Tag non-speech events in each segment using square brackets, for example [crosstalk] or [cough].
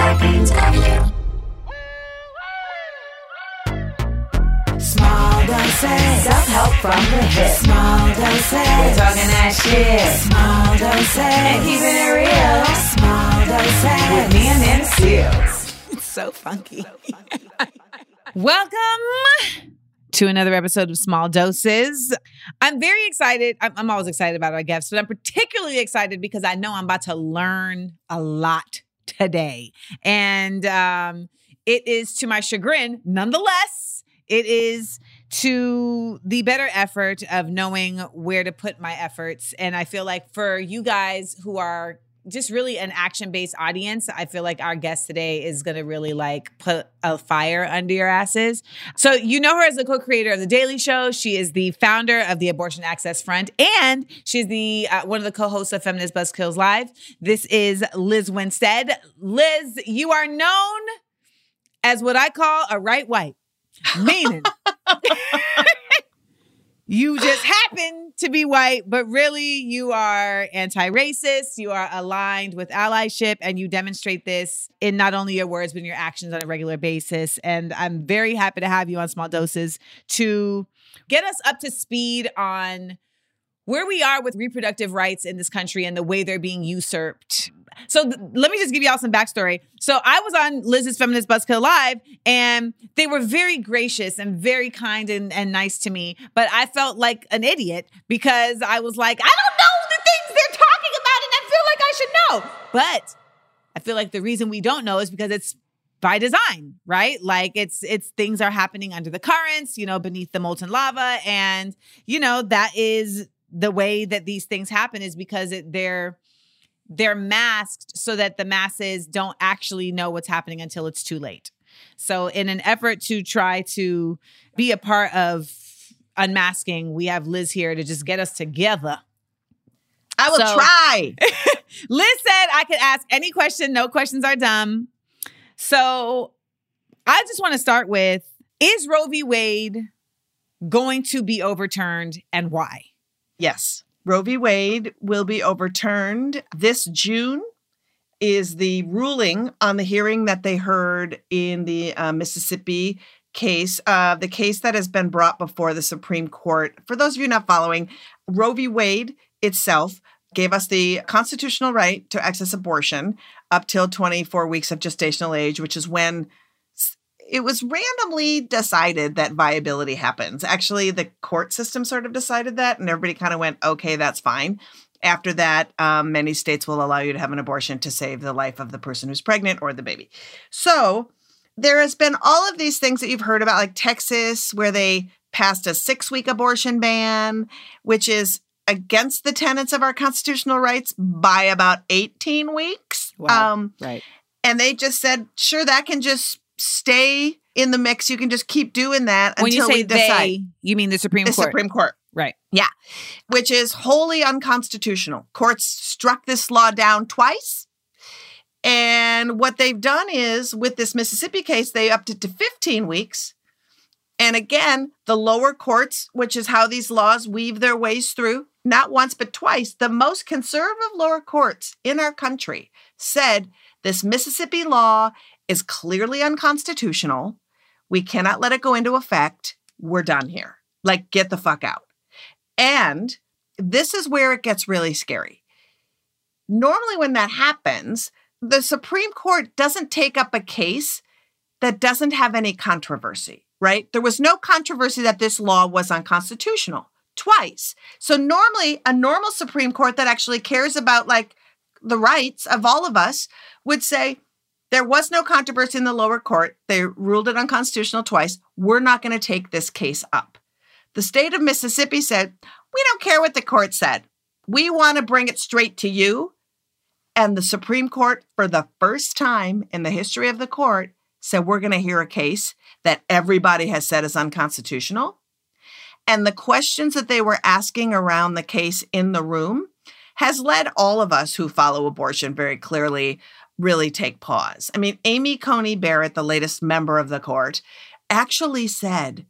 Avenue. Small doses. Self-help from the hip. Small doses. We're talking that shit. Small doses. And keeping it real. Small doses. With me Amanda Seales. It's so funky. [laughs] Welcome to another episode of Small Doses. I'm very excited. I'm, I'm always excited about our guests, but I'm particularly excited because I know I'm about to learn a lot today. And um, it is to my chagrin, nonetheless, it is to the better effort of knowing where to put my efforts. And I feel like for you guys who are just really an action based audience. I feel like our guest today is going to really like put a fire under your asses. So, you know her as the co creator of The Daily Show. She is the founder of the Abortion Access Front, and she's the uh, one of the co hosts of Feminist Buzzkills Live. This is Lizz Winstead. Lizz, you are known as what I call a right white, meaning. [laughs] [laughs] You just happen to be white, but really you are anti racist. You are aligned with allyship, and you demonstrate this in not only your words, but in your actions on a regular basis. And I'm very happy to have you on Small Doses to get us up to speed on where we are with reproductive rights in this country and the way they're being usurped. So th- let me just give y'all some backstory. So I was on Lizz's Feminist Buzzkill Live, and they were very gracious and very kind and, and nice to me. But I felt like an idiot because I was like, I don't know the things they're talking about, and I feel like I should know. But I feel like the reason we don't know is because it's by design, right? Like it's it's things are happening under the currents, you know, beneath the molten lava, and you know that is the way that these things happen is because it, they're they're masked so that the masses don't actually know what's happening until it's too late. So in an effort to try to be a part of unmasking, we have Lizz here to just get us together. I will So- try. [laughs] Lizz said I could ask any question, no questions are dumb. So I just want to start with Is Roe v. Wade going to be overturned and why? Yes. Roe v. Wade will be overturned this June. Is the ruling on the hearing that they heard in the uh, Mississippi case, uh, the case that has been brought before the Supreme Court. For those of you not following, Roe v. Wade itself gave us the constitutional right to access abortion up till 24 weeks of gestational age, which is when it was randomly decided that viability happens. Actually, the court system sort of decided that, and everybody kind of went, okay, that's fine. After that, um, many states will allow you to have an abortion to save the life of the person who's pregnant or the baby. So there has been all of these things that you've heard about, like Texas, where they passed a six week abortion ban, which is against the tenets of our constitutional rights by about 18 weeks. Wow. Um, Right. and they just said, sure, that can just stay in the mix. You can just keep doing that When you until say we decide. they, you mean the Supreme the Court. Supreme Court. Right. Yeah. Which is wholly unconstitutional. Courts struck this law down twice. And what they've done is with this Mississippi case, they upped it to 15 weeks. And again, the lower courts, which is how these laws weave their ways through, not once, but twice, the most conservative lower courts in our country said this Mississippi law is clearly unconstitutional. We cannot let it go into effect. We're done here. Like, get the fuck out. And this is where it gets really scary. Normally, when that happens, the Supreme Court doesn't take up a case that doesn't have any controversy, right? There was no controversy that this law was unconstitutional twice. So, normally, a normal Supreme Court that actually cares about like the rights of all of us would say, there was no controversy in the lower court. They ruled it unconstitutional twice. We're not going to take this case up. The state of Mississippi said, We don't care what the court said. We want to bring it straight to you. And the Supreme Court, for the first time in the history of the court, said, We're going to hear a case that everybody has said is unconstitutional. And the questions that they were asking around the case in the room has led all of us who follow abortion very clearly really take pause. I mean, Amy Coney Barrett, the latest member of the court, actually said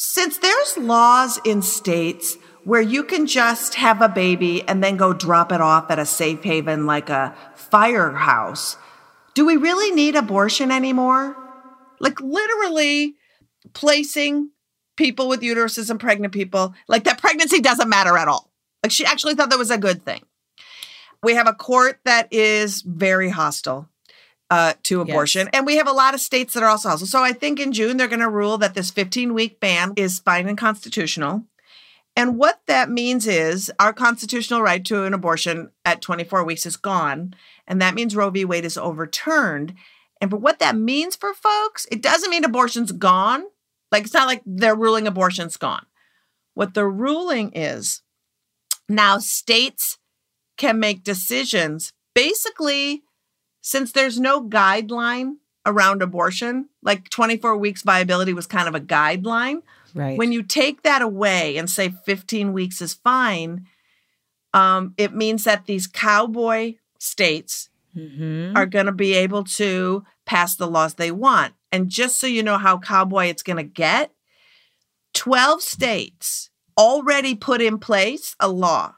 since there's laws in states where you can just have a baby and then go drop it off at a safe haven like a firehouse, Do we really need abortion anymore? Like literally placing people with uteruses and pregnant people, like that pregnancy doesn't matter at all. Like she actually thought that was a good thing. We have a court that is very hostile uh, to abortion, and we have a lot of states that are also hostile. So I think in June they're going to rule that this 15 week ban is fine and constitutional. And what that means is our constitutional right to an abortion at 24 weeks is gone. And that means Roe v. Wade is overturned. And for what that means for folks, it doesn't mean abortion's gone. Like it's not like they're ruling abortion's gone. What the ruling is now states can make decisions basically since there's no guideline around abortion, like 24 weeks viability was kind of a guideline. Right. When you take that away and say 15 weeks is fine, um, it means that these cowboy states Mhm. are going to be able to pass the laws they want. And just so you know how cowboy it's going to get, 12 states already put in place a law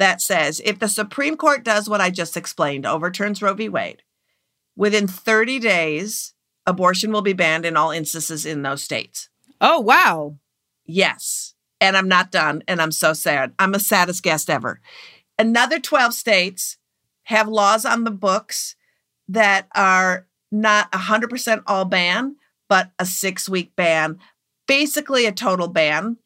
that says if the Supreme Court does what I just explained, overturns Roe v. Wade, within 30 days, abortion will be banned in all instances in those states. Oh, wow. Yes. And I'm not done. And I'm so sad. I'm the saddest guest ever. Another 12 states have laws on the books that are not 100% all ban, but a six week ban, basically a total ban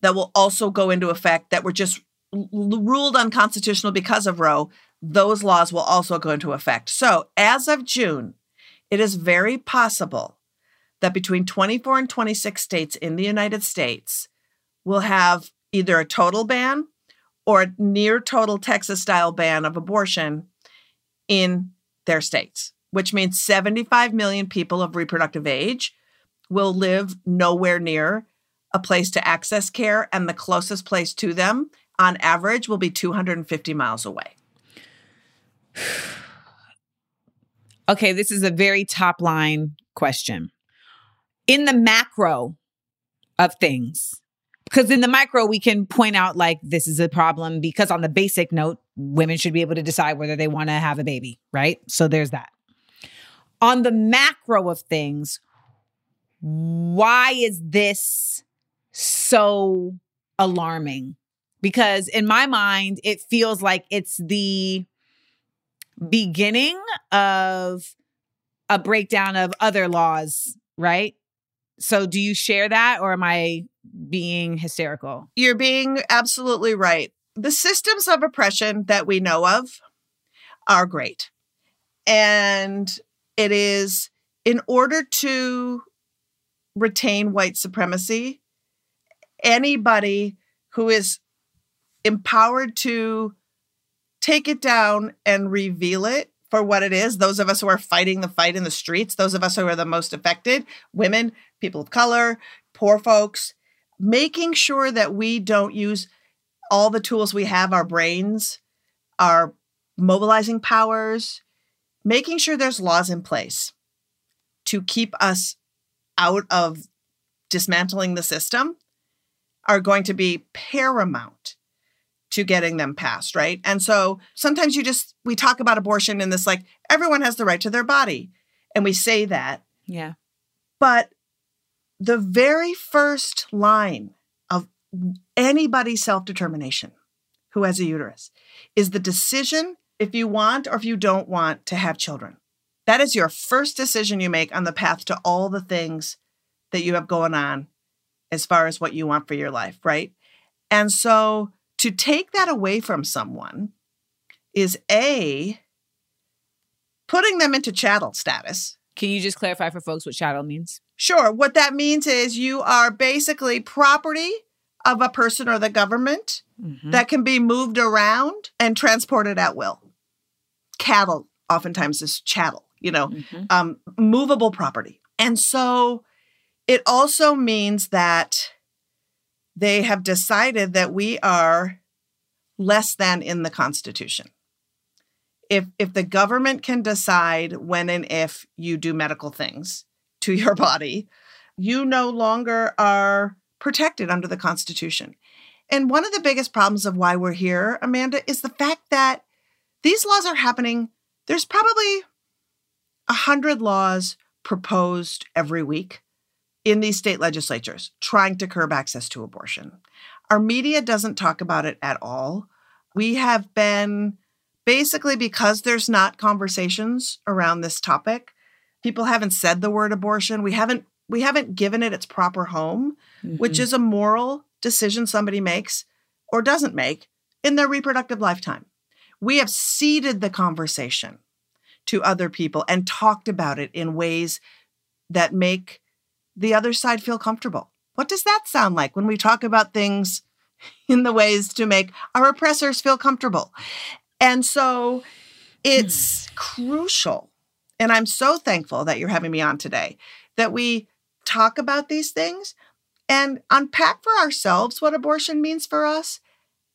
that will also go into effect that were just ruled unconstitutional because of Roe. Those laws will also go into effect. So as of June, it is very possible that between 24 and 26 states in the United States will have either a total ban or a near total Texas style ban of abortion in their states, which means 75 million people of reproductive age will live nowhere near a place to access care, and the closest place to them on average will be 250 miles away. [sighs] Okay, this is a very top line question. In the macro of things, because in the micro, we can point out like this is a problem because on the basic note, women should be able to decide whether they want to have a baby, right? So there's that. On the macro of things, why is this so alarming? Because in my mind, it feels like it's the beginning of a breakdown of other laws, right? So do you share that or am I being hysterical? You're being absolutely right. The systems of oppression that we know of are great. And it is in order to retain white supremacy, anybody who is empowered to take it down and reveal it for what it is, those of us who are fighting the fight in the streets, those of us who are the most affected, women, people of color, poor folks, making sure that we don't use all the tools we have our brains, our mobilizing powers, making sure there's laws in place to keep us out of dismantling the system are going to be paramount to getting them passed, right? And so sometimes you just, we talk about abortion in this like, everyone has the right to their body. And we say that. Yeah. But the very first line of anybody's self determination who has a uterus is the decision if you want or if you don't want to have children. That is your first decision you make on the path to all the things that you have going on as far as what you want for your life, right? And so to take that away from someone is A, putting them into chattel status. Can you just clarify for folks what chattel means? Sure. What that means is you are basically property of a person or the government Mhm. that can be moved around and transported at will. Cattle oftentimes is chattel, you know, Mhm. um, movable property. And so it also means that they have decided that we are less than in the Constitution. If if the government can decide when and if you do medical things to your [laughs] body, you no longer are protected under the Constitution. And one of the biggest problems of why we're here, Amanda, is the fact that these laws are happening. There's probably 100 laws proposed every week in these state legislatures trying to curb access to abortion. Our media doesn't talk about it at all. We have been basically because there's not conversations around this topic, people haven't said the word abortion. We haven't we haven't given it its proper home, which Mm-hmm. is a moral decision somebody makes or doesn't make in their reproductive lifetime. We have seeded the conversation to other people and talked about it in ways that make the other side feel comfortable. What does that sound like when we talk about things [laughs] in the ways to make our oppressors feel comfortable? And so it's hmm. crucial. And I'm so thankful that you're having me on today that we talk about these things and unpack for ourselves what abortion means for us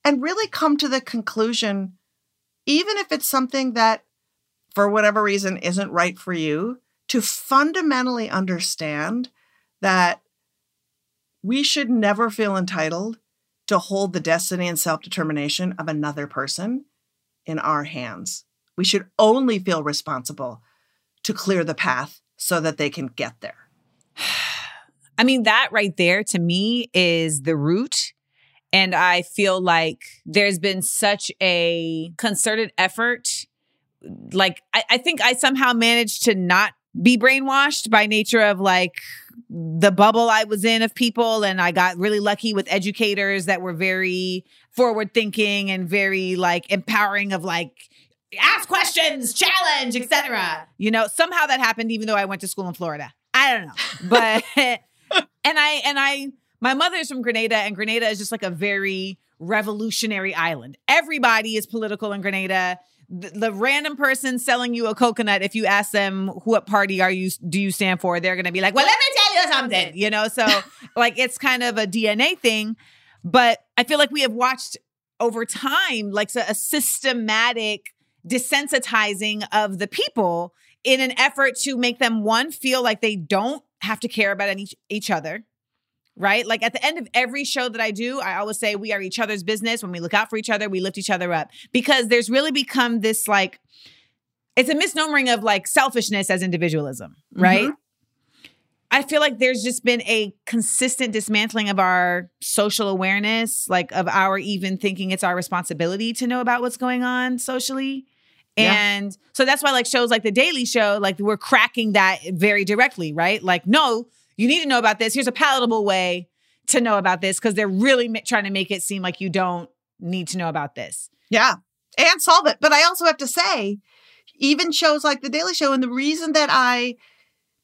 and really come to the conclusion, even if it's something that for whatever reason isn't right for you, to fundamentally understand that we should never feel entitled to hold the destiny and self determination of another person in our hands. We should only feel responsible to clear the path so that they can get there. [sighs] I mean, that right there to me is the root. And I feel like there's been such a concerted effort. Like, I, I think I somehow managed to not be brainwashed by nature of like the bubble I was in of people. And I got really lucky with educators that were very forward thinking and very like empowering of like, ask questions, challenge, etc. You know, somehow that happened even though I went to school in Florida. I don't know. [laughs] But [laughs] and I and I my mother is from Grenada and Grenada is just like a very revolutionary island. Everybody is political in Grenada. The, the random person selling you a coconut, if you ask them what party are you do you stand for, they're gonna be like, "Well, let me tell you something," you know. So [laughs] like it's kind of a DNA thing, but I feel like we have watched over time like a systematic desensitizing of the people in an effort to make them one feel like they don't have to care about any, each other right like at the end of every show that i do i always say we are each other's business when we look out for each other we lift each other up because there's really become this like it's a misnomering of like selfishness as individualism mm-hmm. right I feel like there's just been a consistent dismantling of our social awareness, like of our even thinking it's our responsibility to know about what's going on socially. Yeah. And so that's why like shows like The Daily Show, like we're cracking that very directly, right? Like, no, you need to know about this. Here's a palatable way to know about this because they're really trying to make it seem like you don't need to know about this. Yeah. And solve it. But I also have to say, even shows like The Daily Show, and the reason that I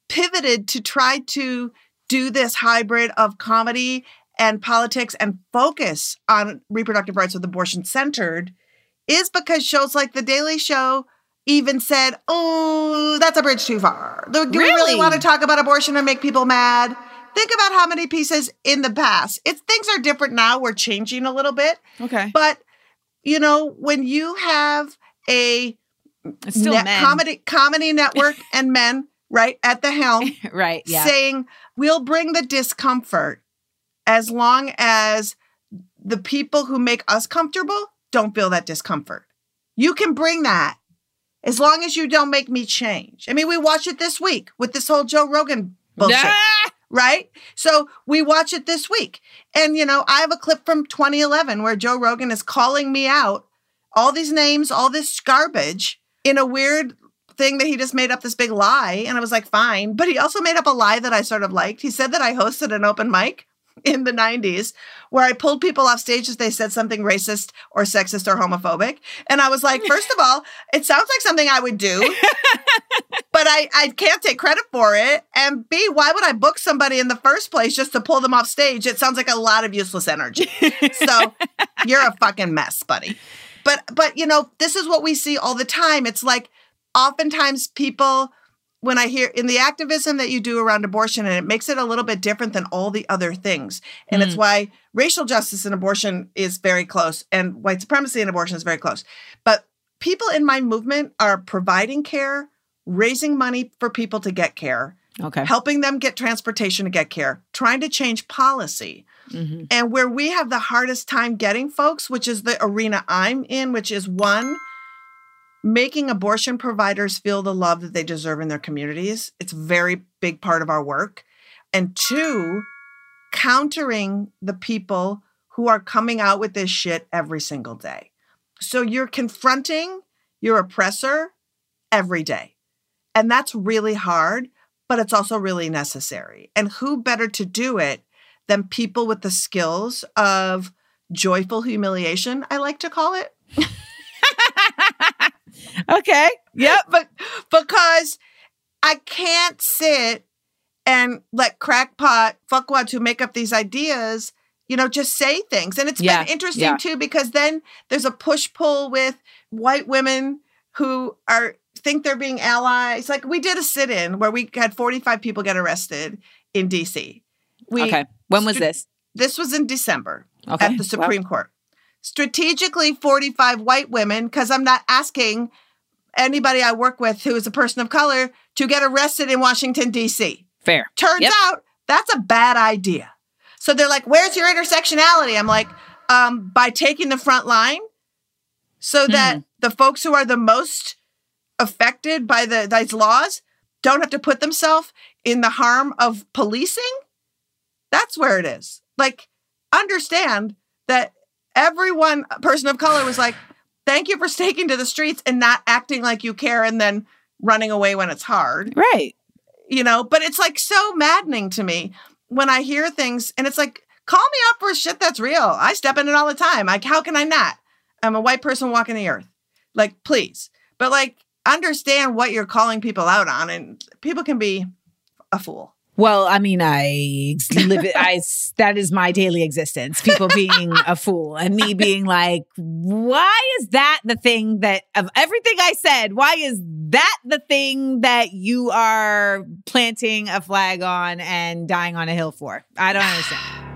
pivoted to try to do this hybrid of comedy and politics and focus on reproductive rights with abortion centered is because shows like The Daily Show even said, oh, that's a bridge too far. Do do we really Really? want to talk about abortion and make people mad? Think about how many pieces in the past. It's things are different now. We're changing a little bit. Okay. But you know, when you have a It's still net- comedy comedy network [laughs] and men right at the helm [laughs] right. Yeah. saying we'll bring the discomfort as long as the people who make us comfortable don't feel that discomfort. You can bring that as long as you don't make me change. I mean, we watch it this week with this whole Joe Rogan bullshit Ah! right? So we watch it this week. And, you know, I have a clip from 2011 where Joe Rogan is calling me out all these names, all this garbage in a weird thing that he just made up this big lie. And I was like, fine. But he also made up a lie that I sort of liked. He said that I hosted an open mic in the 90s where I pulled people off stage if they said something racist or sexist or homophobic. And I was like, first of all, it sounds like something I would do [laughs] but I, I can't take credit for it. And B, why would I book somebody in the first place just to pull them off stage? It sounds like a lot of useless energy. so [laughs] you're a fucking mess, buddy. But but you know, this is what we see all the time. It's like oftentimes people when I hear in the activism that you do around abortion, and it makes it a little bit different than all the other things. And it's why racial justice and abortion is very close, and white supremacy and abortion is very close. But people in my movement are providing care, raising money for people to get care, Okay. helping them get transportation to get care, trying to change policy. Mhm. And where we have the hardest time getting folks, which is the arena I'm in, which is one, making abortion providers feel the love that they deserve in their communities. It's a very big part of our work. And two, countering the people who are coming out with this shit every single day. So you're confronting your oppressor every day. And that's really hard, but it's also really necessary. And who better to do it than people with the skills of joyful humiliation, I like to call it. Okay. Yep. [laughs] but because I can't sit and let crackpot fuckwads who make up these ideas, you know, just say things. And it's Yeah, been interesting yeah. too because then there's a push pull with white women who are think they're being allies. Like we did a sit-in where we had 45 people get arrested in DC. We okay. When was Stu- this? this was in December Okay. at the Supreme Court. Strategically 45 white women, because I'm not asking anybody I work with who is a person of color to get arrested in Washington, D.C. Fair. Turns Yep. out that's a bad idea. So they're like, where's your intersectionality? I'm like, um, by taking the front line so that Hmm. the folks who are the most affected by the these laws don't have to put themselves in the harm of policing. That's where it is. Like, understand that everyone, person of color, was like, thank you for staking to the streets and not acting like you care and then running away when it's hard. Right. you know but it's like so maddening to me when i hear things and it's like call me up for shit that's real. I step in it all the time. Like how can i not? I'm a white person walking the earth. Like please. But like understand what you're calling people out on and people can be a fool Well, I mean, I live it. [laughs] I that is my daily existence. People being a fool and me being like, why is that the thing that of everything I said? Why is that the thing that you are planting a flag on and dying on a hill for? I don't understand. [sighs]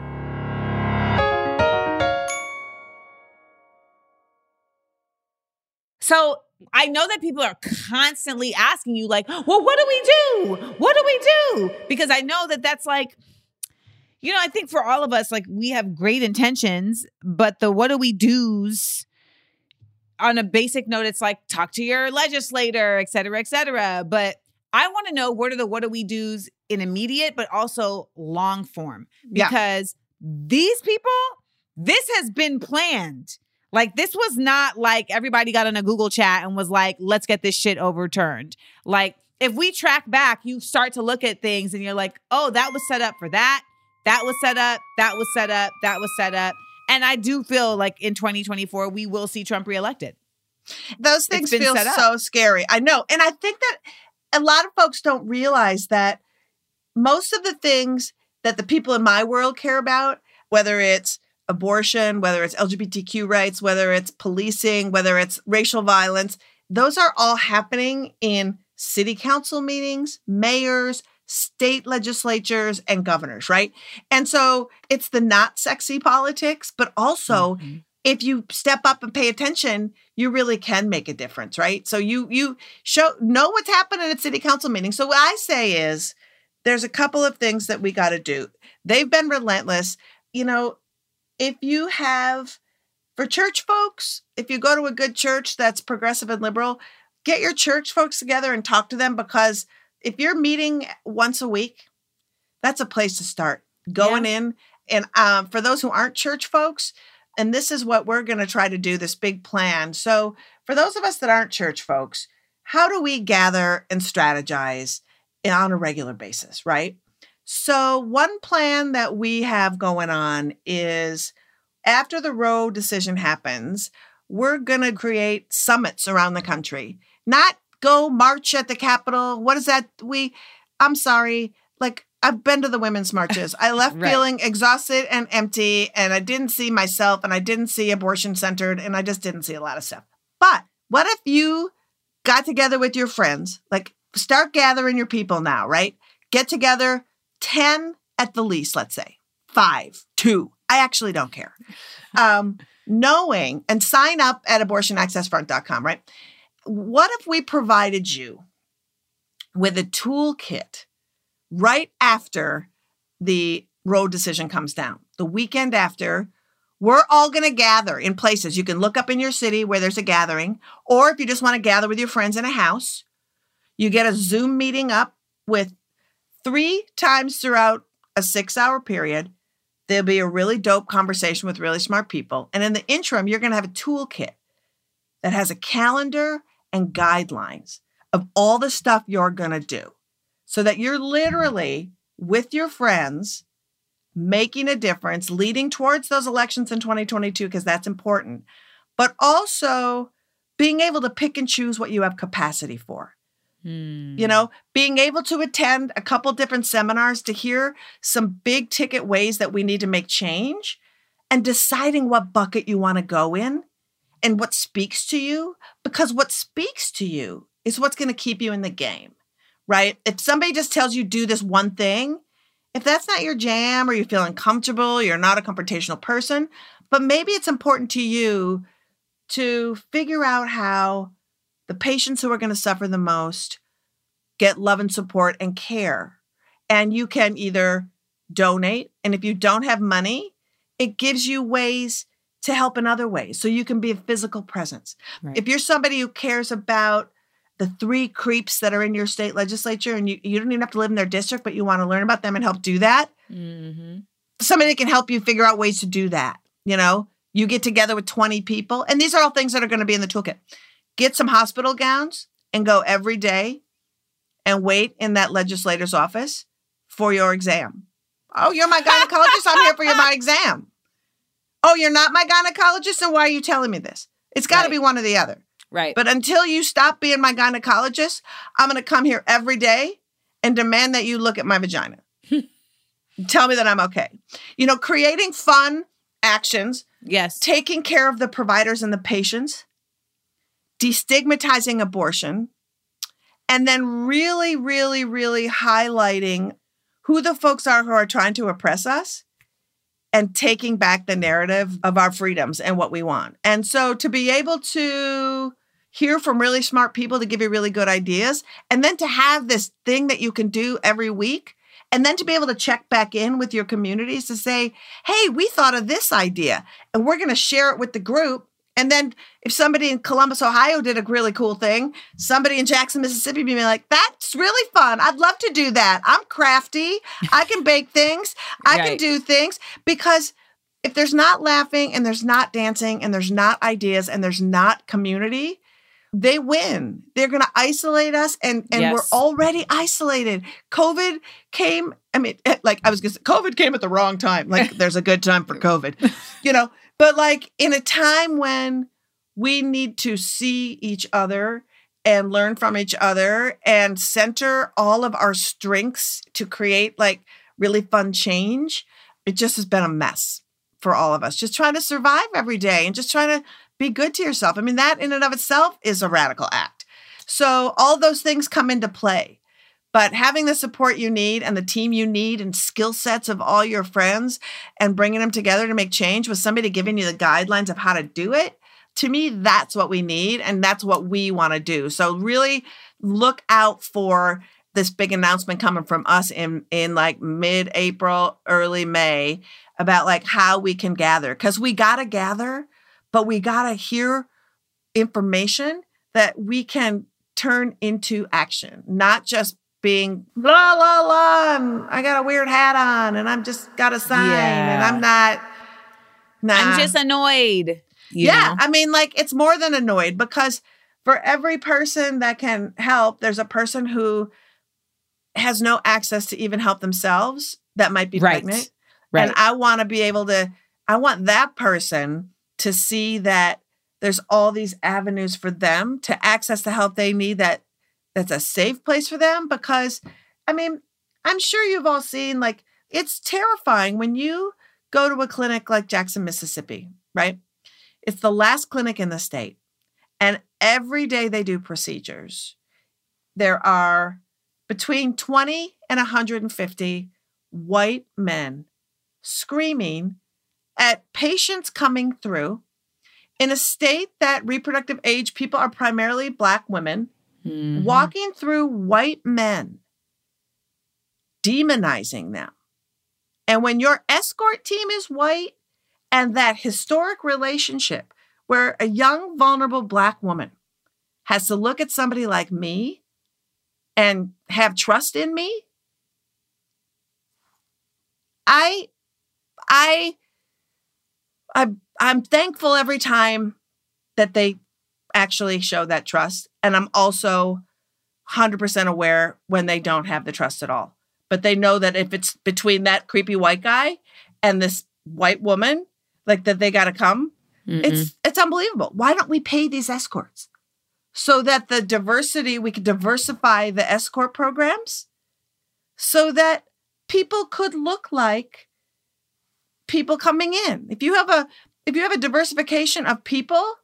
So I know that people are constantly asking you, like, well, what do we do? What do we do? Because I know that that's like, you know, I think for all of us, like, we have great intentions, but the what do we do's on a basic note, it's like talk to your legislator, et cetera, et cetera. But I want to know what are the what do we do's in immediate, but also long form Yeah. because these people, this has been planned. Like this was not like everybody got in a Google chat and was like, let's get this shit overturned. Like if we track back, you start to look at things and you're like, oh, that was set up for that. That was set up. That was set up. That was set up. And I do feel like in 2024, we will see Trump reelected. those things feel so scary i know and i think that a lot of folks don't realize that most of the things that the people in my world care about whether it's abortion whether it's lgbtq rights whether it's policing whether it's racial violence those are all happening in city council meetings mayors state legislatures and governors right and so it's the not sexy politics but also Mhm. if you step up and pay attention, you really can make a difference, right? So you you show know what's happening at city council meetings. So what I say is there's a couple of things that we got to do. They've been relentless. You know, if you have for church folks, if you go to a good church that's progressive and liberal, get your church folks together and talk to them because if you're meeting once a week, that's a place to start. Going in and um, for those who aren't church folks, and this is what we're going to try to do this big plan. So, for those of us that aren't church folks, how do we gather and strategize on a regular basis, right? So, one plan that we have going on is after the Roe decision happens, we're going to create summits around the country. Not go march at the Capitol. What is that? We, I'm sorry, like I've been to the women's marches. I [laughs] left Right. feeling exhausted and empty, and I didn't see myself, and I didn't see abortion centered, and I just didn't see a lot of stuff. But what if you got together with your friends? Like, start gathering your people now, right? Get together 10 at the least, let's say, five, two. I actually don't care. [laughs] Um, knowing and sign up at abortionaccessfront.com, right? What if we provided you with a toolkit right after the Roe decision comes down, the weekend after, we're all going to gather in places. You can look up in your city where there's a gathering, or if you just want to gather with your friends in a house, you get a Zoom meeting up with three times throughout a six hour period. There'll be a really dope conversation with really smart people. And in the interim, you're going to have a toolkit that has a calendar and guidelines of all the stuff you're going to do so that you're literally with your friends making a difference, leading towards those elections in 2022, because that's important, but also being able to pick and choose what you have capacity for. You hmm. know, being able to attend a couple different seminars to hear some big ticket ways that we need to make change and deciding what bucket you want to go in and what speaks to you, because what speaks to you is what's going to keep you in the game, right? If somebody just tells you do this one thing, if that's not your jam or you feel uncomfortable, you're not a confrontational person, but maybe it's important to you to figure out how the patients who are going to suffer the most get love and support and care. And you can either donate, and if you don't have money, it gives you ways to help in other ways. So you can be a physical presence. Right. If you're somebody who cares about the three creeps that are in your state legislature and you, you don't even have to live in their district, but you want to learn about them and help do that, Mm-hmm. somebody can help you figure out ways to do that. You know, you get together with 20 people, and these are all things that are going to be in the toolkit. Get some hospital gowns and go every day and wait in that legislator's office for your exam. Oh, you're my gynecologist. I'm here for your, my [laughs] exam. Oh, you're not my gynecologist? And why are you telling me this? It's got to Right. be one or the other. Right. But until you stop being my gynecologist, I'm going to come here every day and demand that you look at my vagina. [laughs] Tell me that I'm okay. You know, creating fun actions, yes. taking care of the providers and the patients, destigmatizing abortion, and then really, really, really highlighting who the folks are who are trying to oppress us and taking back the narrative of our freedoms and what we want. And so to be able to hear from really smart people to give you really good ideas, and then to have this thing that you can do every week. And then to be able to check back in with your communities to say, hey, we thought of this idea and we're going to share it with the group. And then if somebody in Columbus, Ohio did a really cool thing, somebody in Jackson, Mississippi be like, that's really fun. I'd love to do that. I'm crafty. I can bake things. I can do things because if there's not laughing and there's not dancing and there's not ideas and there's not community, they win. They're going to isolate us and and Yes. we're already isolated. COVID came, I mean eh, like I was going to say COVID came at the wrong time. Like there's a good time for COVID. [laughs] You know, but like in a time when we need to see each other and learn from each other and center all of our strengths to create like really fun change, it just has been a mess for all of us. Just trying to survive every day and just trying to be good to yourself. I mean, that in and of itself is a radical act. So all those things come into play. But having the support you need and the team you need and skill sets of all your friends and bringing them together to make change with somebody giving you the guidelines of how to do it, to me, that's what we need. And that's what we want to do. So really look out for this big announcement coming from us in, in like mid April, early May about like how we can gather. Cause we got to gather, but we got to hear information that we can turn into action, not just being la la la. And I got a weird hat on, and I'm just got a sign, and I'm not. Nah. I'm just annoyed. yeah, know? I mean, like it's more than annoyed because for every person that can help, there's a person who has no access to even help themselves that might be Right. pregnant. Right. And I want to be able to, I want that person to see that there's all these avenues for them to access the help they need that that's a safe place for them because I mean, I'm sure you've all seen like it's terrifying when you go to a clinic like Jackson, Mississippi, right? It's the last clinic in the state. And every day they do procedures. There are between 20 and 150 white men screaming at patients coming through in a state that reproductive age people are primarily black women Mhm. walking through white men, demonizing them. And when your escort team is white And that historic relationship where a young, vulnerable Black woman has to look at somebody like me and have trust in me. I, I, I, I'm thankful every time that they actually show that trust. And I'm also 100% aware when they don't have the trust at all. But they know that if it's between that creepy white guy and this white woman, like that they got to come, it's it's unbelievable. Why don't we pay these escorts? So that the diversity, we could diversify the escort programs so that people could look like people coming in. If you have a if you have a diversification of people,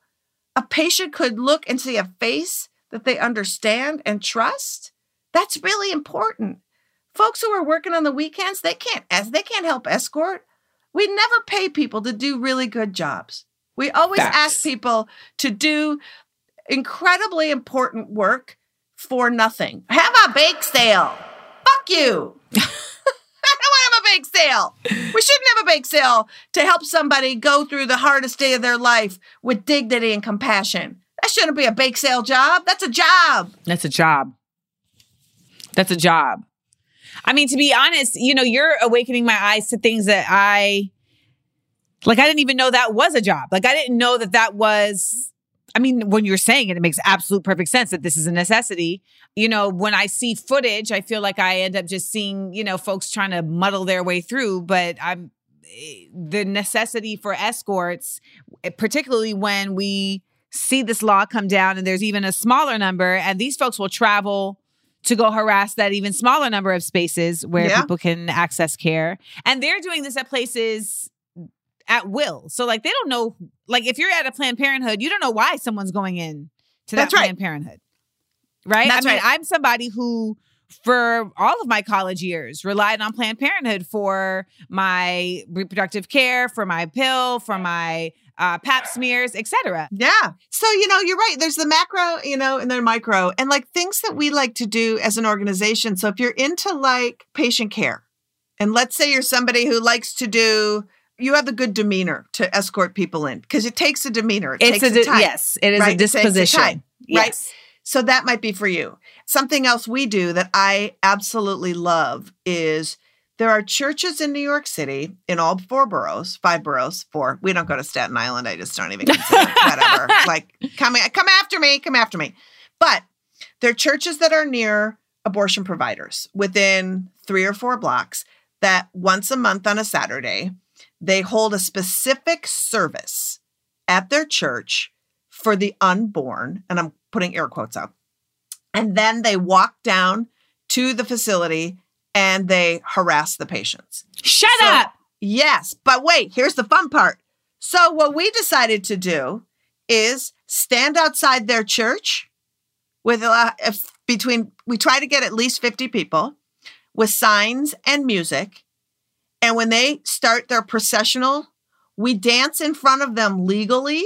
a patient could look and see a face that they understand and trust. That's really important. Folks who are working on the weekends, they can't as they can't help escort. We never pay people to do really good jobs. We always ask people to do incredibly important work for nothing. Have a bake sale. Fuck you. [laughs] I don't want to have a bake sale. We shouldn't have a bake sale to help somebody go through the hardest day of their life with dignity and compassion. That shouldn't be a bake sale job. That's a job. That's a job. That's a job. I mean, to be honest, you know, you're awakening my eyes to things that I like. I didn't even know that was a job. Like, I didn't know that that was. I mean, when you're saying it, it makes absolute perfect sense that this is a necessity. You know, when I see footage, I feel like I end up just seeing, you know, folks trying to muddle their way through, but I'm eh, the necessity for escorts, eh, particularly when we see this law come down and there's even a smaller number, and these folks will travel to go harass that even smaller number of spaces where Yeah. people can access care. And they're doing this at places at will. So like they don't know like if you're at a Planned Parenthood, you don't know why someone's going in to that That's right. Planned Parenthood. Right? That's I mean, right. I'm somebody who for all of my college years relied on Planned Parenthood for my reproductive care, for my pill, for my uh, pap smears, etc. Yeah. So, you know, you're right. There's the macro, you know, and then micro, and like things that we like to do as an organization. So, if you're into like patient care, and let's say you're somebody who likes to do, you have the good demeanor to escort people in because it takes a demeanor. It It's takes a a time. yes, it is right? a It takes a disposition. time, right? So that might be for you. Something else we do that I absolutely love is there are churches in New York City in all four boroughs, five boroughs, four. We don't go to Staten Island. I just don't even consider whatever. [laughs] Like come come after me, come after me. But there are churches that are near abortion providers within three or four blocks that once a month on a Saturday, they hold a specific service at their church for the unborn, and I'm putting air quotes up. And then they walk down to the facility and they harass the patients. Shut So- up. Yes, but wait, here's the fun part. So, what we decided to do is stand outside their church with uh, if between, we try to get at least 50 people with signs and music. And when they start their processional, we dance in front of them legally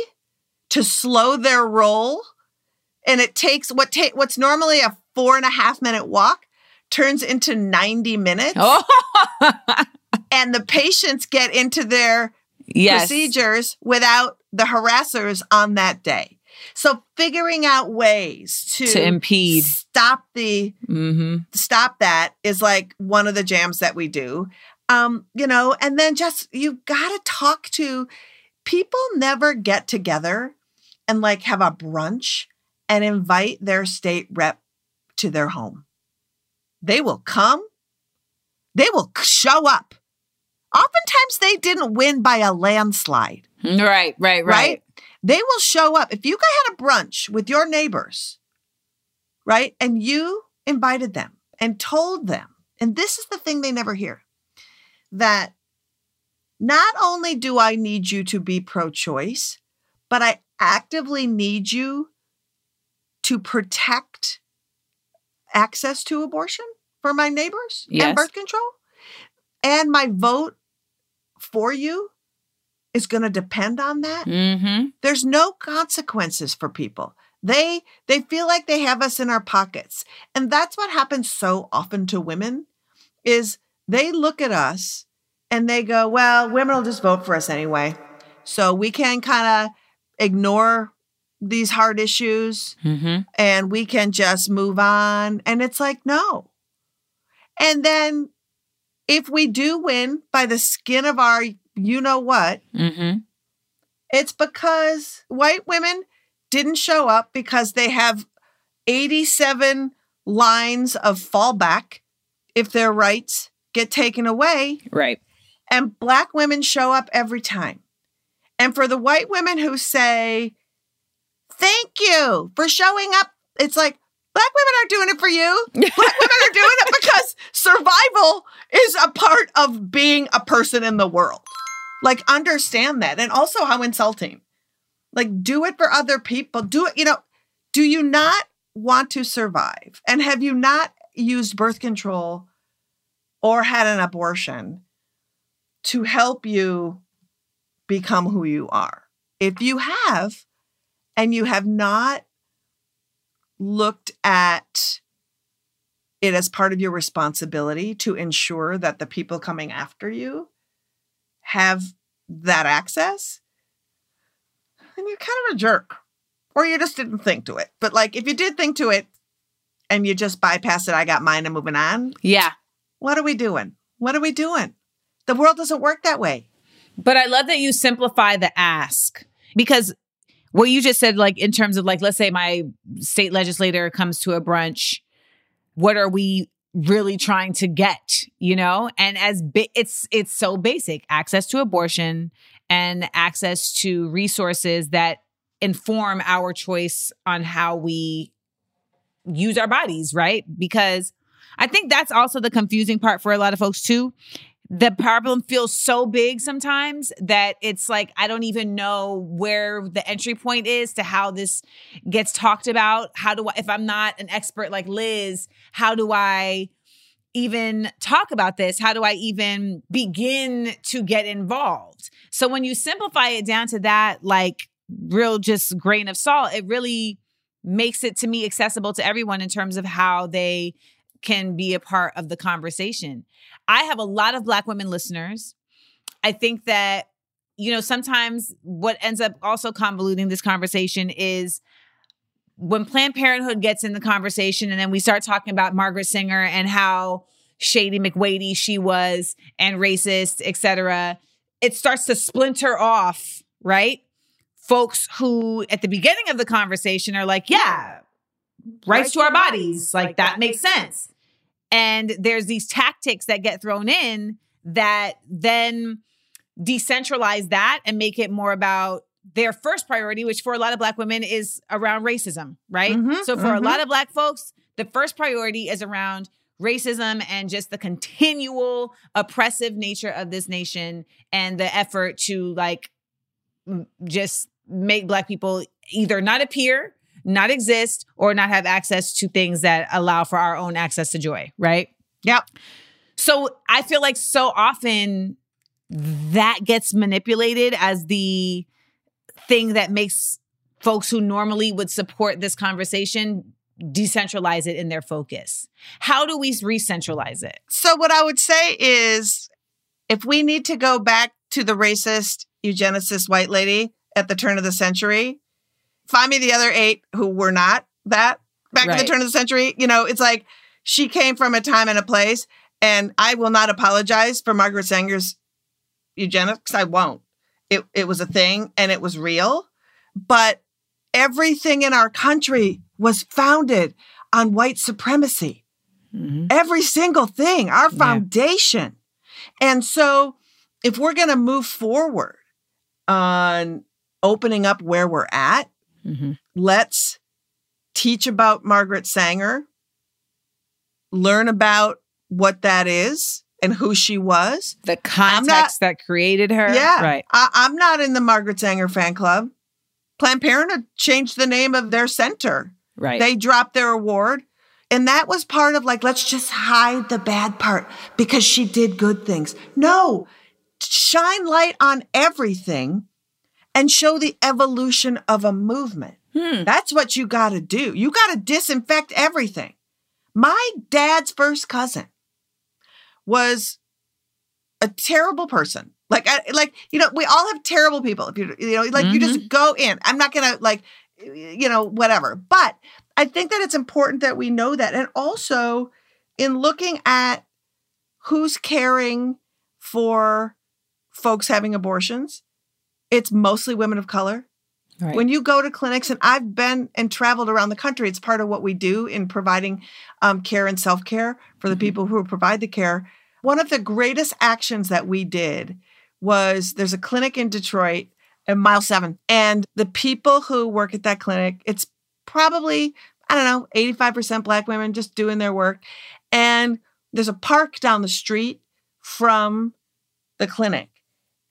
to slow their roll. And it takes what take what's normally a four and a half minute walk turns into 90 minutes Oh, [laughs] and the patients get into their yes. procedures without the harassers on that day. So figuring out ways to, To impede. stop the Mm-hmm. stop that is like one of the jams that we do. Um, you know, and then just you got to talk to people never get together and like have a brunch and invite their state rep to their home. They will come. They will show up. Oftentimes they didn't win by a landslide Right, right, right. right? They will show up. If you had a brunch with your neighbors, right? And you invited them and told them, and this is the thing they never hear that not only do I need you to be pro choice, but I actively need you to protect access to abortion for my neighbors Yes. and birth control. And my vote for you is going to depend on that Mm-hmm. there's no consequences for people they they feel like they have us in our pockets and that's what happens so often to women is they look at us and they go well women will just vote for us anyway So we can kind of ignore these hard issues Mm-hmm. and we can just move on. And it's like, no. And then if we do win by the skin of our you know what, Mm-hmm. it's because white women didn't show up because they have 87 lines of fallback if their rights get taken away. Right. And black women show up every time. And for the white women who say, thank you for showing up, it's like, black women aren't doing it for you. [laughs] Black women are doing it because survival is a part of being a person in the world. Like, understand that. And also how insulting. Like, do it for other people. Do it, you know, do you not want to survive? And have you not used birth control or had an abortion to help you become who you are? If you have, and you have not looked at it as part of your responsibility to ensure that the people coming after you have that access, then you're kind of a jerk. Or you just didn't think to it. But like if you did think to it and you just bypass it, I got mine and moving on, Yeah. what are we doing? What are we doing? The world doesn't work that way. But I love that you simplify the ask because what you just said, like in terms of like, let's say my state legislator comes to a brunch, what are we really trying to get? You know, and as bi- it's it's so basic: access to abortion and access to resources that inform our choice on how we use our bodies, right? Because I think that's also the confusing part for a lot of folks too the problem feels so big sometimes that it's like I don't even know where the entry point is to how this gets talked about. How do I, if I'm not an expert like Lizz, how do I even talk about this? How do I even begin to get involved? So when you simplify it down to that, like real just grain of salt, it really makes it to me accessible to everyone in terms of how they can be a part of the conversation. I have a lot of Black women listeners. I think that, you know, sometimes what ends up also convoluting this conversation is when Planned Parenthood gets in the conversation and then we start talking about Margaret Sanger and how shady McWady she was and racist, et cetera, it starts to splinter off, right? Folks who at the beginning of the conversation are like, yeah, rights to our bodies, like that makes sense. And there's these tactics that get thrown in that then decentralize that and make it more about their first priority, which for a lot of Black women is around racism, right? Mhm, so for a mhm. lot of Black folks, the first priority is around racism and just the continual oppressive nature of this nation and the effort to like just make Black people either not appear not exist or not have access to things that allow for our own access to joy, right? Yep. So I feel like so often that gets manipulated as the thing that makes folks who normally would support this conversation decentralize it in their focus. How do we re-centralize it? So, what I would say is if we need to go back to the racist eugenicist white lady at the turn of the century, find me the other eight who were not that back at Right. the turn of the century. You know, it's like she came from a time and a place, and I will not apologize for Margaret Sanger's eugenics. I won't. It, it was a thing and it was real, but everything in our country was founded on white supremacy mm-hmm. every single thing, our Yeah. foundation. And so, if we're going to move forward on opening up where we're at, Mhm. let's teach about Margaret Sanger, learn about what that is and who she was. The context that created her. Yeah. Right. I, I'm not in the Margaret Sanger fan club. Planned Parenthood changed the name of their center. Right. They dropped their award. And that was part of like, let's just hide the bad part because she did good things. No, shine light on everything and show the evolution of a movement. Hmm. That's what you got to do. You got to disinfect everything. My dad's first cousin was a terrible person. Like, I, like you know, we all have terrible people. If you, you know, like you just go in. I'm not gonna like, you know, whatever. But I think that it's important that we know that, and also in looking at who's caring for folks having abortions, it's mostly women of color. Right. When you go to clinics, and I've been and traveled around the country, it's part of what we do in providing um, care and self care for the people who provide the care. One of the greatest actions that we did was there's a clinic in Detroit at mile seven, and the people who work at that clinic, it's probably, I don't know, 85% Black women just doing their work. And there's a park down the street from the clinic.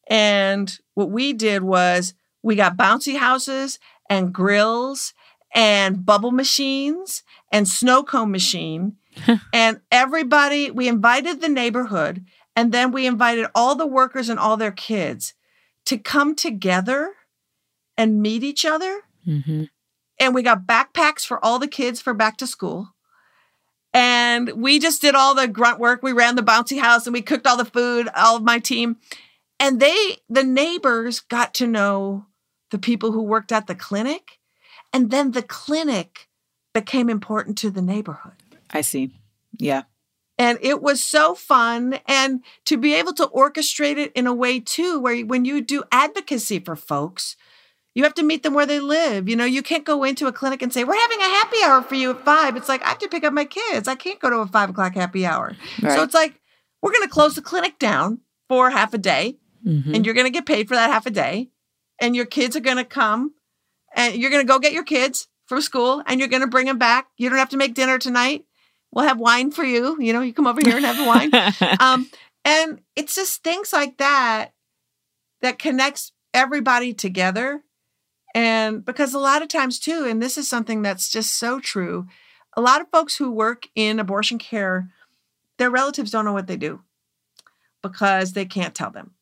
And what we did was we got bouncy houses and grills and bubble machines and snow cone machine. [laughs] and everybody, we invited the neighborhood and then we invited all the workers and all their kids to come together and meet each other. Mhm. And we got backpacks for all the kids for back to school. And we just did all the grunt work. We ran the bouncy house and we cooked all the food, all of my team. And they, the neighbors, got to know the people who worked at the clinic. And then the clinic became important to the neighborhood. I see. Yeah. And it was so fun. And to be able to orchestrate it in a way, too, where when you do advocacy for folks, you have to meet them where they live. You know, you can't go into a clinic and say, We're having a happy hour for you at five. It's like, I have to pick up my kids. I can't go to a five o'clock happy hour. Right. So it's like, we're going to close the clinic down for half a day, Mhm. and you're going to get paid for that half a day. And your kids are going to come and you're going to go get your kids from school and you're going to bring them back. You don't have to make dinner tonight. We'll have wine for you. You know, you come over here and have the wine. [laughs] um, and it's just things like that that connects everybody together. And because a lot of times, too, and this is something that's just so true, a lot of folks who work in abortion care, their relatives don't know what they do because they can't tell them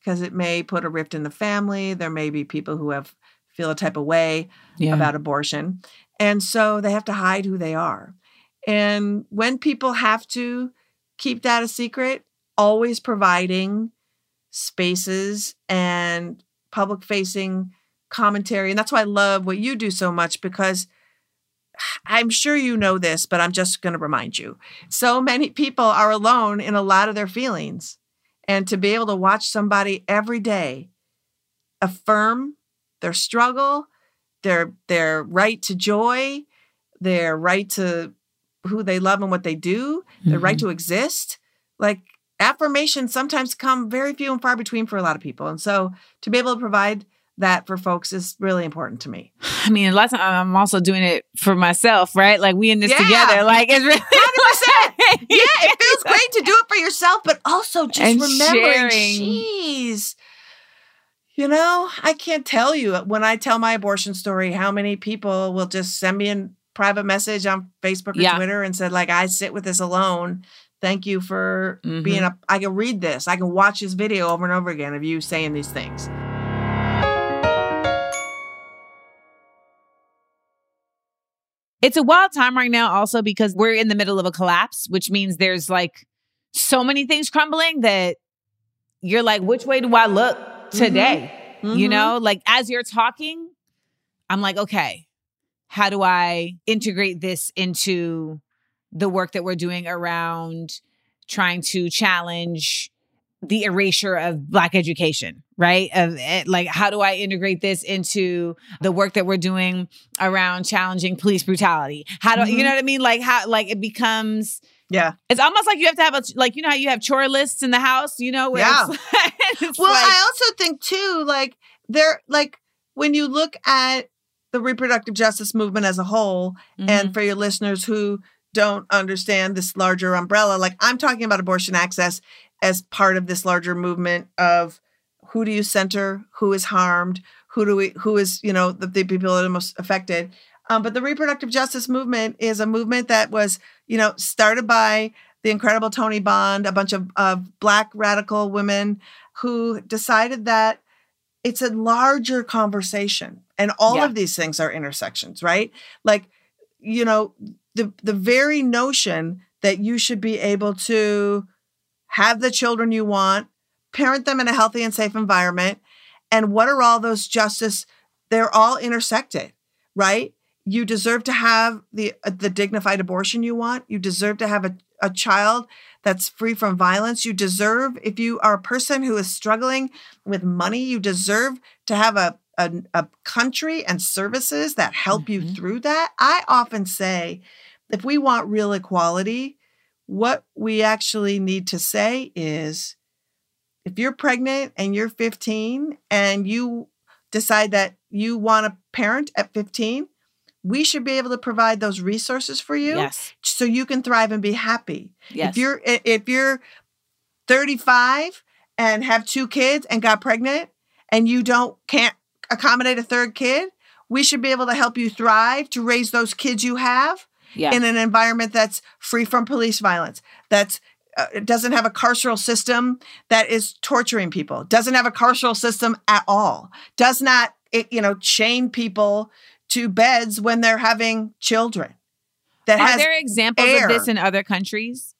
because it may put a rift in the family. There may be people who have feel a type of way yeah. about abortion. And so they have to hide who they are. And when people have to keep that a secret, always providing spaces and public facing commentary. And that's why I love what you do so much because [sighs] I'm sure you know this, but I'm just going to remind you. So many people are alone in a lot of their feelings. And to be able to watch somebody every day affirm their struggle, their their right to joy, their right to who they love and what they do, their right mm-hmm. to exist. Like affirmations sometimes come very few and far between for a lot of people. And so to be able to provide that for folks is really important to me. [laughs] I mean, a lot of time I'm also doing it for myself, right? Like we in this Yeah. together. Like it's really 100%. [laughs] Yeah, it feels great to do it for yourself, but also just And remembering, sharing. jeez. You know, I can't tell you when I tell my abortion story how many people will just send me a private message on Facebook or Yeah. Twitter and said, like, I sit with this alone. Thank you for Mhm. being a. I can read this. I can watch this video over and over again of you saying these things. It's a wild time right now, also because we're in the middle of a collapse, which means there's like so many things crumbling that you're like, which way do I look today? You Mhm. know, like as you're talking, I'm like, okay, how do I integrate this into the work that we're doing around trying to challenge the erasure of black education right of eh, like how do i integrate this into the work that we're doing around challenging police brutality how do I, you know what i mean like how like it becomes Yeah. it's almost like you have to have a like you know how you have chore lists in the house you know where Yeah. [laughs] Well, like- I also think too, like there, like when you look at the reproductive justice movement as a whole, Mhm. and for your listeners who don't understand this larger umbrella, like I'm talking about abortion access as part of this larger movement of who do you center, who is harmed, who do we, who is you know the, the people that are most affected. Um, but the reproductive justice movement is a movement that was you know started by the incredible Toni Bond, a bunch of, of black radical women who decided that it's a larger conversation and all Yeah. of these things are intersections right like you know the the very notion that you should be able to have the children you want parent them in a healthy and safe environment. And what are all those justice? They're all intersected, right? You deserve to have the uh, the dignified abortion you want. You deserve to have a, a child that's free from violence. You deserve, if you are a person who is struggling with money, you deserve to have a a, a country and services that help you Mhm. through that. I often say, if we want real equality, what we actually need to say is if you're pregnant and you're 15 and you decide that you want a parent at 15, we should be able to provide those resources for you Yes. so you can thrive and be happy. Yes. If you're if you're 35 and have two kids and got pregnant and you don't can't accommodate a third kid, we should be able to help you thrive to raise those kids you have yeah. in an environment that's free from police violence, that's uh, doesn't have a carceral system that is torturing people, doesn't have a carceral system at all, does not it, you know chain people to beds when they're having children. That Are has there examples air. of this in other countries?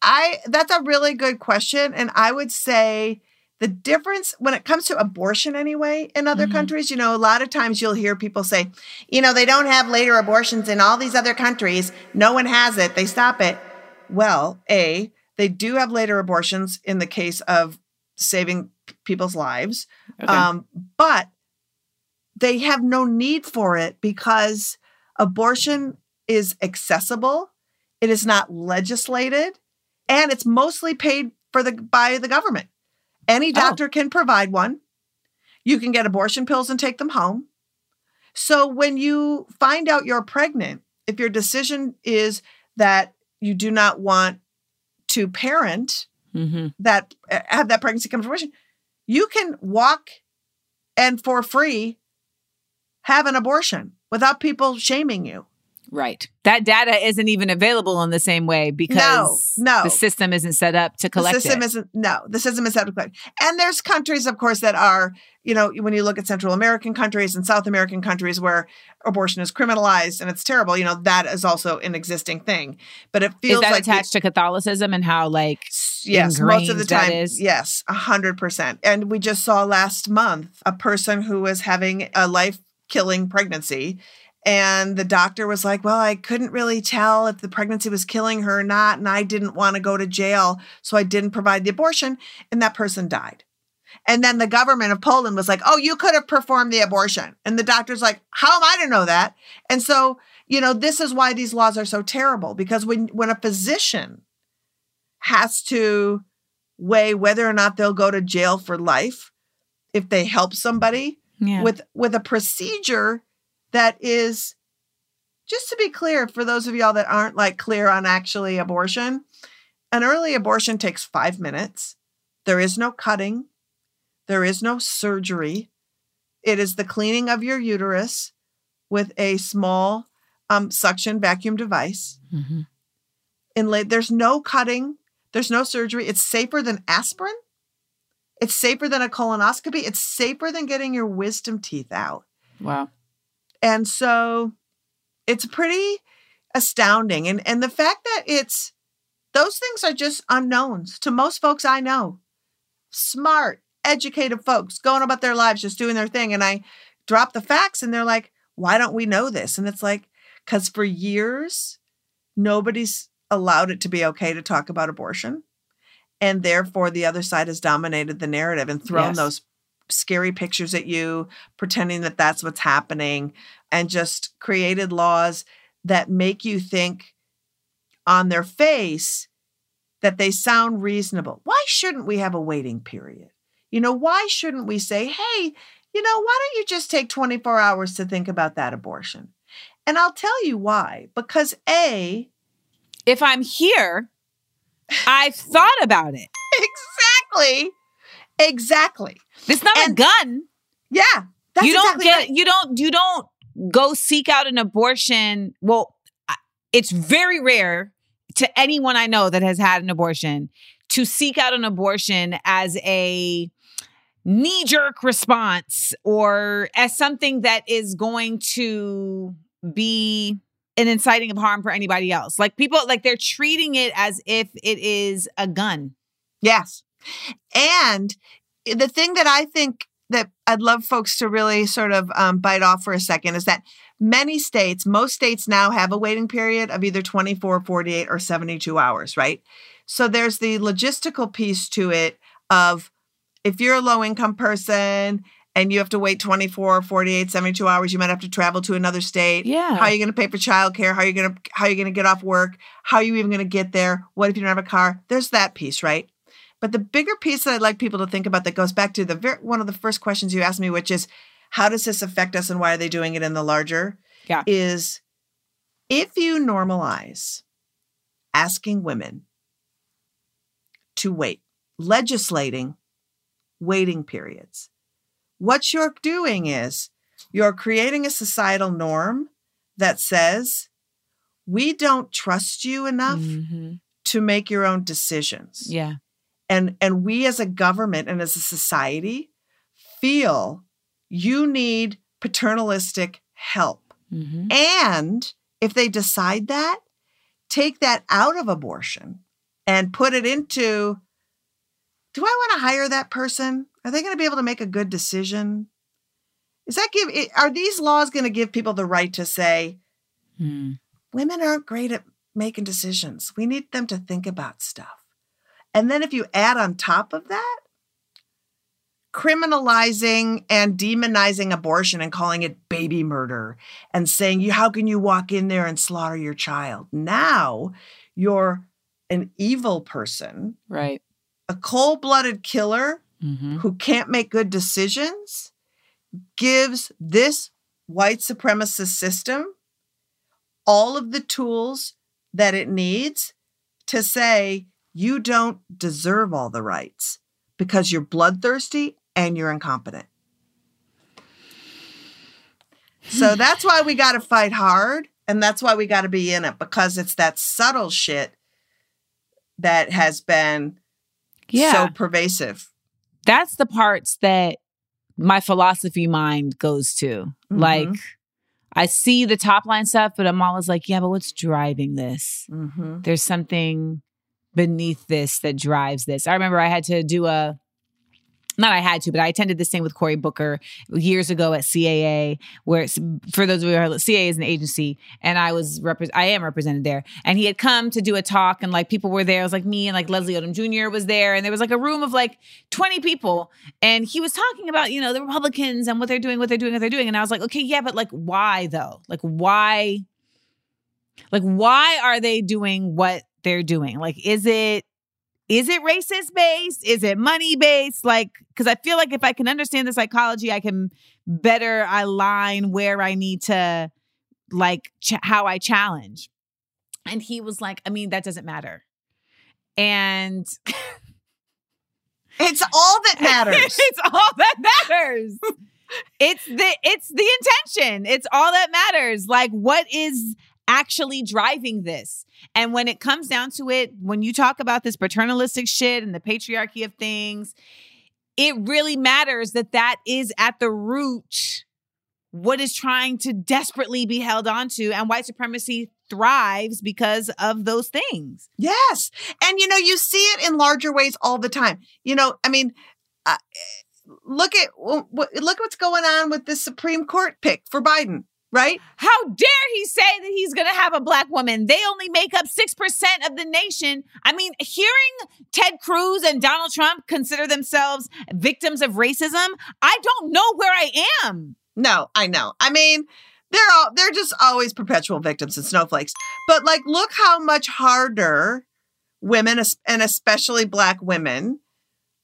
I that's a really good question and I would say the difference when it comes to abortion anyway in other Mhm. countries, you know, a lot of times you'll hear people say, you know, they don't have later abortions in all these other countries. No one has it. They stop it. Well, A, they do have later abortions in the case of saving p- people's lives. Okay. Um, but they have no need for it because abortion is accessible, it is not legislated, and it's mostly paid for the by the government. Any Oh. doctor can provide one. You can get abortion pills and take them home. So when you find out you're pregnant, if your decision is that you do not want to parent, Mhm. that uh, have that pregnancy come to fruition, you can walk and for free have an abortion without people shaming you. Right. That data isn't even available in the same way because no. the system isn't set up to collect the system it. isn't no, the system is set to collect. And there's countries, of course, that are, you know, when you look at Central American countries and South American countries where abortion is criminalized and it's terrible, you know, that is also an existing thing. But it feels like the- attached to Catholicism and how like yes most of the time is? yes a hundred percent and we just saw last month a person who was having a life killing pregnancy and the doctor was like well i couldn't really tell if the pregnancy was killing her or not and i didn't want to go to jail so i didn't provide the abortion and that person died and then the government of Poland was like, oh, you could have performed the abortion. And the doctor's like, how am I to know that? And so, you know, this is why these laws are so terrible because when, when a physician has to weigh whether or not they'll go to jail for life if they help somebody yeah. with with a procedure that is just to be clear for those of y'all that aren't like clear on actually abortion an early abortion takes 5 minutes there is no cutting there is no surgery it is the cleaning of your uterus with a small um, suction vacuum device Mhm. inlaid. There's no cutting. There's no surgery. It's safer than aspirin. It's safer than a colonoscopy. It's safer than getting your wisdom teeth out. Wow. And so it's pretty astounding. And and the fact that it's those things are just unknowns to most folks I know. Smart, educated folks going about their lives, just doing their thing. And I drop the facts and they're like, why don't we know this? And it's like, because for years, nobody's allowed it to be okay to talk about abortion. And therefore, the other side has dominated the narrative and thrown Yes. those scary pictures at you, pretending that that's what's happening, and just created laws that make you think on their face that they sound reasonable. Why shouldn't we have a waiting period? You know, why shouldn't we say, hey, you know, why don't you just take 24 hours to think about that abortion? And I'll tell you why. Because A, If I'm here, I've thought about it. [laughs] exactly, exactly. It's not And a gun. Yeah. That's you don't exactly get right. you don't you don't go seek out an abortion. Well, it's very rare to anyone I know that has had an abortion to seek out an abortion as a knee jerk response or as something that is going to be an inciting of harm for anybody else. Like people like they're treating it as if it is a gun. Yes. And the thing that I think that I'd love folks to really sort of um, bite off for a second is that many states, most states now have a waiting period of either 24, 48, or 72 hours, right? So there's the logistical piece to it of if you're a low income person and you have to wait 24, 48, 72 hours, you might have to travel to another state. Yeah. How are you going to pay for childcare? How are you going to how are you going to get off work? How are you even going to get there? What if you don't have a car? There's that piece, right? But the bigger piece that I'd like people to think about that goes back to the very, one of the first questions you asked me, which is how does this affect us and why are they doing it in the larger? Yeah. Is if you normalize asking women to wait, legislating waiting periods, what you're doing is you're creating a societal norm that says we don't trust you enough Mhm. to make your own decisions Yeah. And and we as a government and as a society feel you need paternalistic help. Mhm. and if they decide that take that out of abortion and put it into do i want to hire that person? Are they going to be able to make a good decision? Is that give are these laws going to give people the right to say Mm. women aren't great at making decisions. We need them to think about stuff and then if you add on top of that, criminalizing and demonizing abortion and calling it baby murder and saying you how can you walk in there and slaughter your child? Now you're an evil person, Right. a cold-blooded killer Mhm. who can't make good decisions gives this white supremacist system all of the tools that it needs to say you don't deserve all the rights because you're bloodthirsty and you're incompetent. So [sighs] that's why we got to fight hard and that's why we got to be in it because it's that subtle shit that has been Yeah. so pervasive. that's the parts that my philosophy mind goes to. Like, I see the top line stuff, but I'm always like, yeah, but what's driving this? Mm-hmm. There's something beneath this that drives this. I remember I had to do a, not I had to, but I attended this thing with Cory Booker years ago at CAA, where for those of you who are, CAA is an agency, and I was repre- I am represented there, and he had come to do a talk, and like people were there. It was like me and like Leslie Odom Jr. was there, and there was like a room of like 20 people, and he was talking about you know the Republicans and what they're doing, what they're doing, what they're doing, and I was like, okay, yeah, but like why though? Like why? Like why are they doing what they're doing? Like is it is it racist based? Is it money based? Like, because I feel like if I can understand the psychology, I can better align where I need to, like, ch- how I challenge. And he was like, I mean, that doesn't matter. And [laughs] It's all that [laughs] matters. it's all that matters. it's the it's the intention. It's all that matters. Like what is actually driving this? And when it comes down to it, when you talk about this paternalistic shit and the patriarchy of things, it really matters that that is at the root what is trying to desperately be held onto and white supremacy thrives because of those things. Yes. And you know, you see it in larger ways all the time. You know, I mean, uh, look at look what's going on with this Supreme Court pick for Biden, right? How dare he say that he's going to have a black woman? They only make up 6% of the nation. I mean, hearing Ted Cruz and Donald Trump consider themselves victims of racism, I don't know where I am. No, I know. I mean, they're all they're just always perpetual victims and snowflakes. But like look how much harder women and especially black women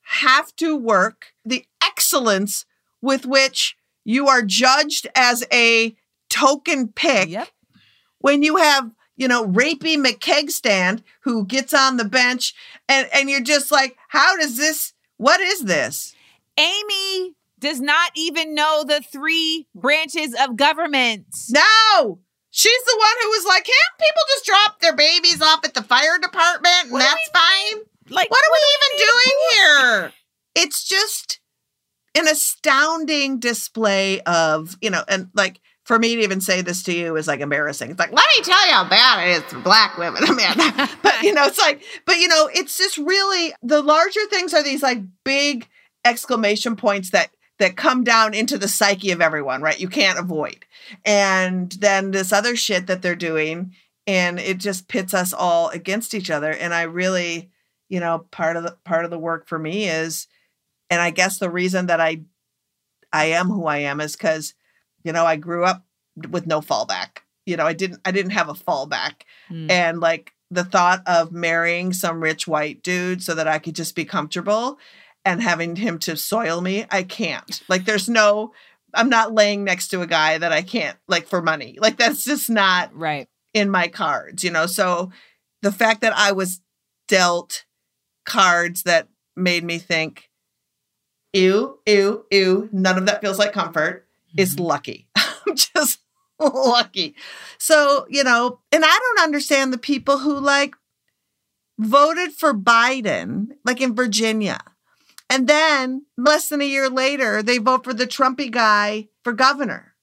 have to work the excellence with which you are judged as a token pick Yep. when you have you know rapey mckeg stand who gets on the bench and and you're just like how does this what is this? Amy does not even know the three branches of government. no! She's the one who was like can't people just drop their babies off at the fire department and What that's fine? Like, what are we even doing here? It's just an astounding display of you know and like for me to even say this to you is like embarrassing. It's like, let me tell you how bad it is for black women. [laughs] Mean, but you know, it's like, but you know, it's just really the larger things are these like big exclamation points that that come down into the psyche of everyone, right? You can't avoid. And then this other shit that they're doing, and it just pits us all against each other. And I really, you know, part of the part of the work for me is, and I guess the reason that I I am who I am is because you know i grew up with no fallback you know i didn't i didn't have a fallback Mm. and like the thought of marrying some rich white dude so that i could just be comfortable and having him to soil me i can't like there's no i'm not laying next to a guy that i can't like for money like that's just not Right. in my cards, you know. So the fact that I was dealt cards that made me think, ew, ew, ew, none of that feels like comfort is mm-hmm. lucky. [laughs] I'm just lucky. So, you know, and I don't understand the people who like voted for Biden, like in Virginia. And then less than a year later, they vote for the Trumpy guy for governor.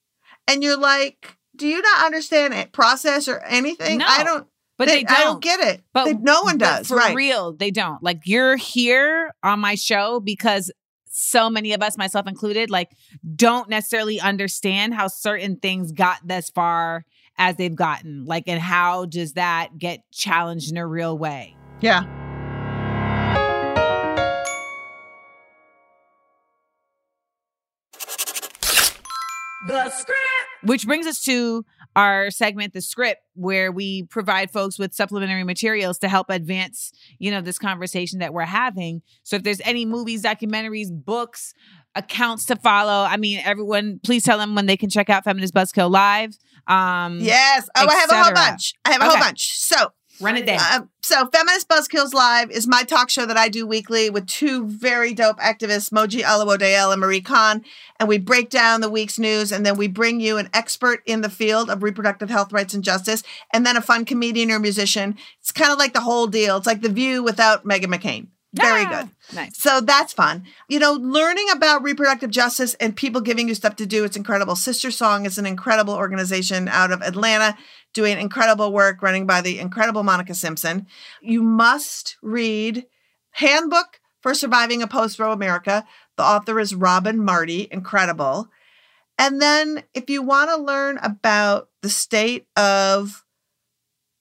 And you're like, do you not understand it, process or anything? No, I don't. But they, don't. I don't get it. But They- no one but does. For right. real, they don't. Like you're here on my show because so many of us, myself included, like don't necessarily understand how certain things got this far as they've gotten. Like, and how does that get challenged in a real way? yeah. The script. Which brings us to our segment, the script, where we provide folks with supplementary materials to help advance, you know, this conversation that we're having. So if there's any movies, documentaries, books, accounts to follow, I mean, everyone, please tell them when they can check out Feminist Buzzkill Live. Um, Yes. Oh, I have a whole bunch. I have a whole bunch. So, run it down. uh, so Feminist Buzzkills Live is my talk show that I do weekly with two very dope activists, Moji Alawode-El and Marie Khan. And we break down the week's news and then we bring you an expert in the field of reproductive health rights and justice and then a fun comedian or musician. It's kind of like the whole deal. It's like The View without Meghan McCain. Very Ah, good. Nice. So that's fun. You know, learning about reproductive justice and people giving you stuff to do, it's incredible. SisterSong is an incredible organization out of Atlanta doing incredible work running by the incredible Monica Simpson. You must read Handbook for Surviving a Post Roe America. The author is Robin Marty, incredible. And then if you want to learn about the state of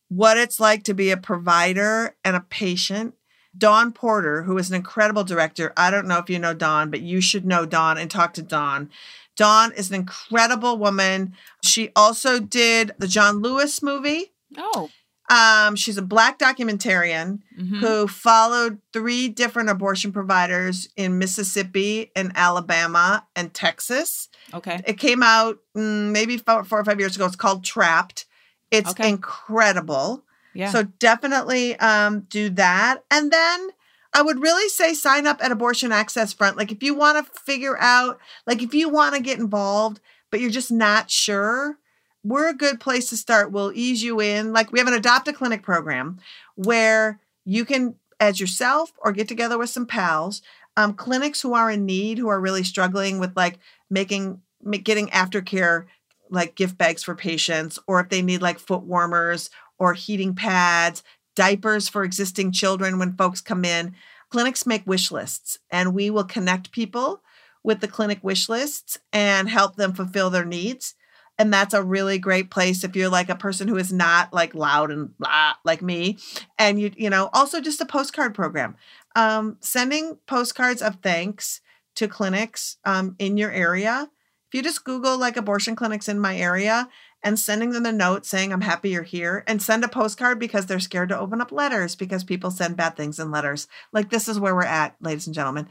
what it's like to be a provider and a patient, Dawn Porter, who is an incredible director. I don't know if you know Dawn, but you should know Dawn and talk to Dawn. Dawn is an incredible woman. She also did the John Lewis movie. Oh. Um, she's a black documentarian mhm. who followed three different abortion providers in Mississippi and Alabama and Texas. Okay. It came out mm, maybe four, four or five years ago. It's called Trapped. It's Okay. incredible. Yeah. So definitely um, do that. And then I would really say sign up at Abortion Access Front. Like if you want to figure out, like if you want to get involved, but you're just not sure, we're a good place to start. We'll ease you in. Like we have an adopt a clinic program where you can, as yourself or get together with some pals, um, clinics who are in need, who are really struggling with like making, ma- getting aftercare, like gift bags for patients, or if they need like foot warmers or heating pads, diapers for existing children when folks come in. Clinics make wish lists, and we will connect people with the clinic wish lists and help them fulfill their needs. And that's a really great place if you're like a person who is not like loud and blah like me. And you, you know, also just a postcard program. Um, sending postcards of thanks to clinics um, in your area. If you just Google like abortion clinics in my area and sending them a note saying, I'm happy you're here, and send a postcard because they're scared to open up letters because people send bad things in letters. Like, this is where we're at, ladies and gentlemen.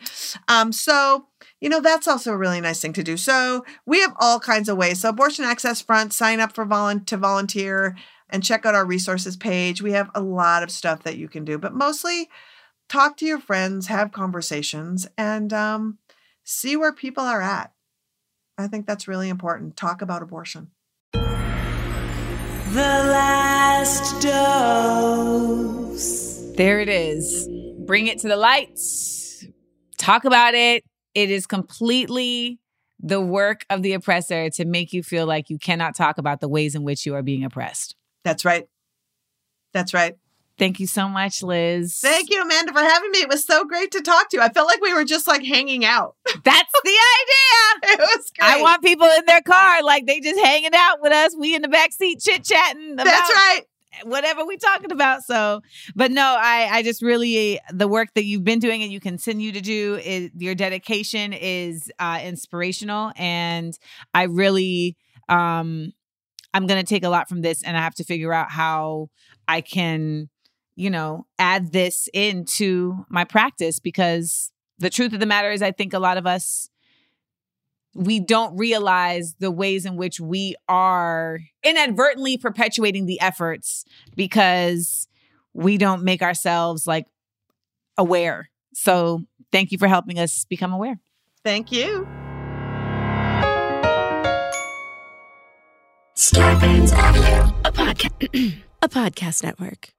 Um, so, you know, that's also a really nice thing to do. So, we have all kinds of ways. So, Abortion Access Front, sign up for volun- to volunteer and check out our resources page. We have a lot of stuff that you can do, but mostly talk to your friends, have conversations, and um, see where people are at. I think that's really important. Talk about abortion. The last dose. There it is. Bring it to the lights. Talk about it. It is completely the work of the oppressor to make you feel like you cannot talk about the ways in which you are being oppressed. That's right. That's right. Thank you so much, Lizz. Thank you, Amanda, for having me. It was so great to talk to you. I felt like we were just like hanging out. [laughs] That's the idea. It was great. I want people in their car, like they just hanging out with us. We in the back seat chit chatting. That's right. Whatever we talking about. So, but no, I I just really the work that you've been doing and you continue to do is your dedication is uh, inspirational, and I really um I'm gonna take a lot from this, and I have to figure out how I can you know, add this into my practice because the truth of the matter is, I think a lot of us, we don't realize the ways in which we are inadvertently perpetuating the efforts because we don't make ourselves like aware. So thank you for helping us become aware. Thank you. Starburns Audio, a podcast, [clears throat] a podcast network.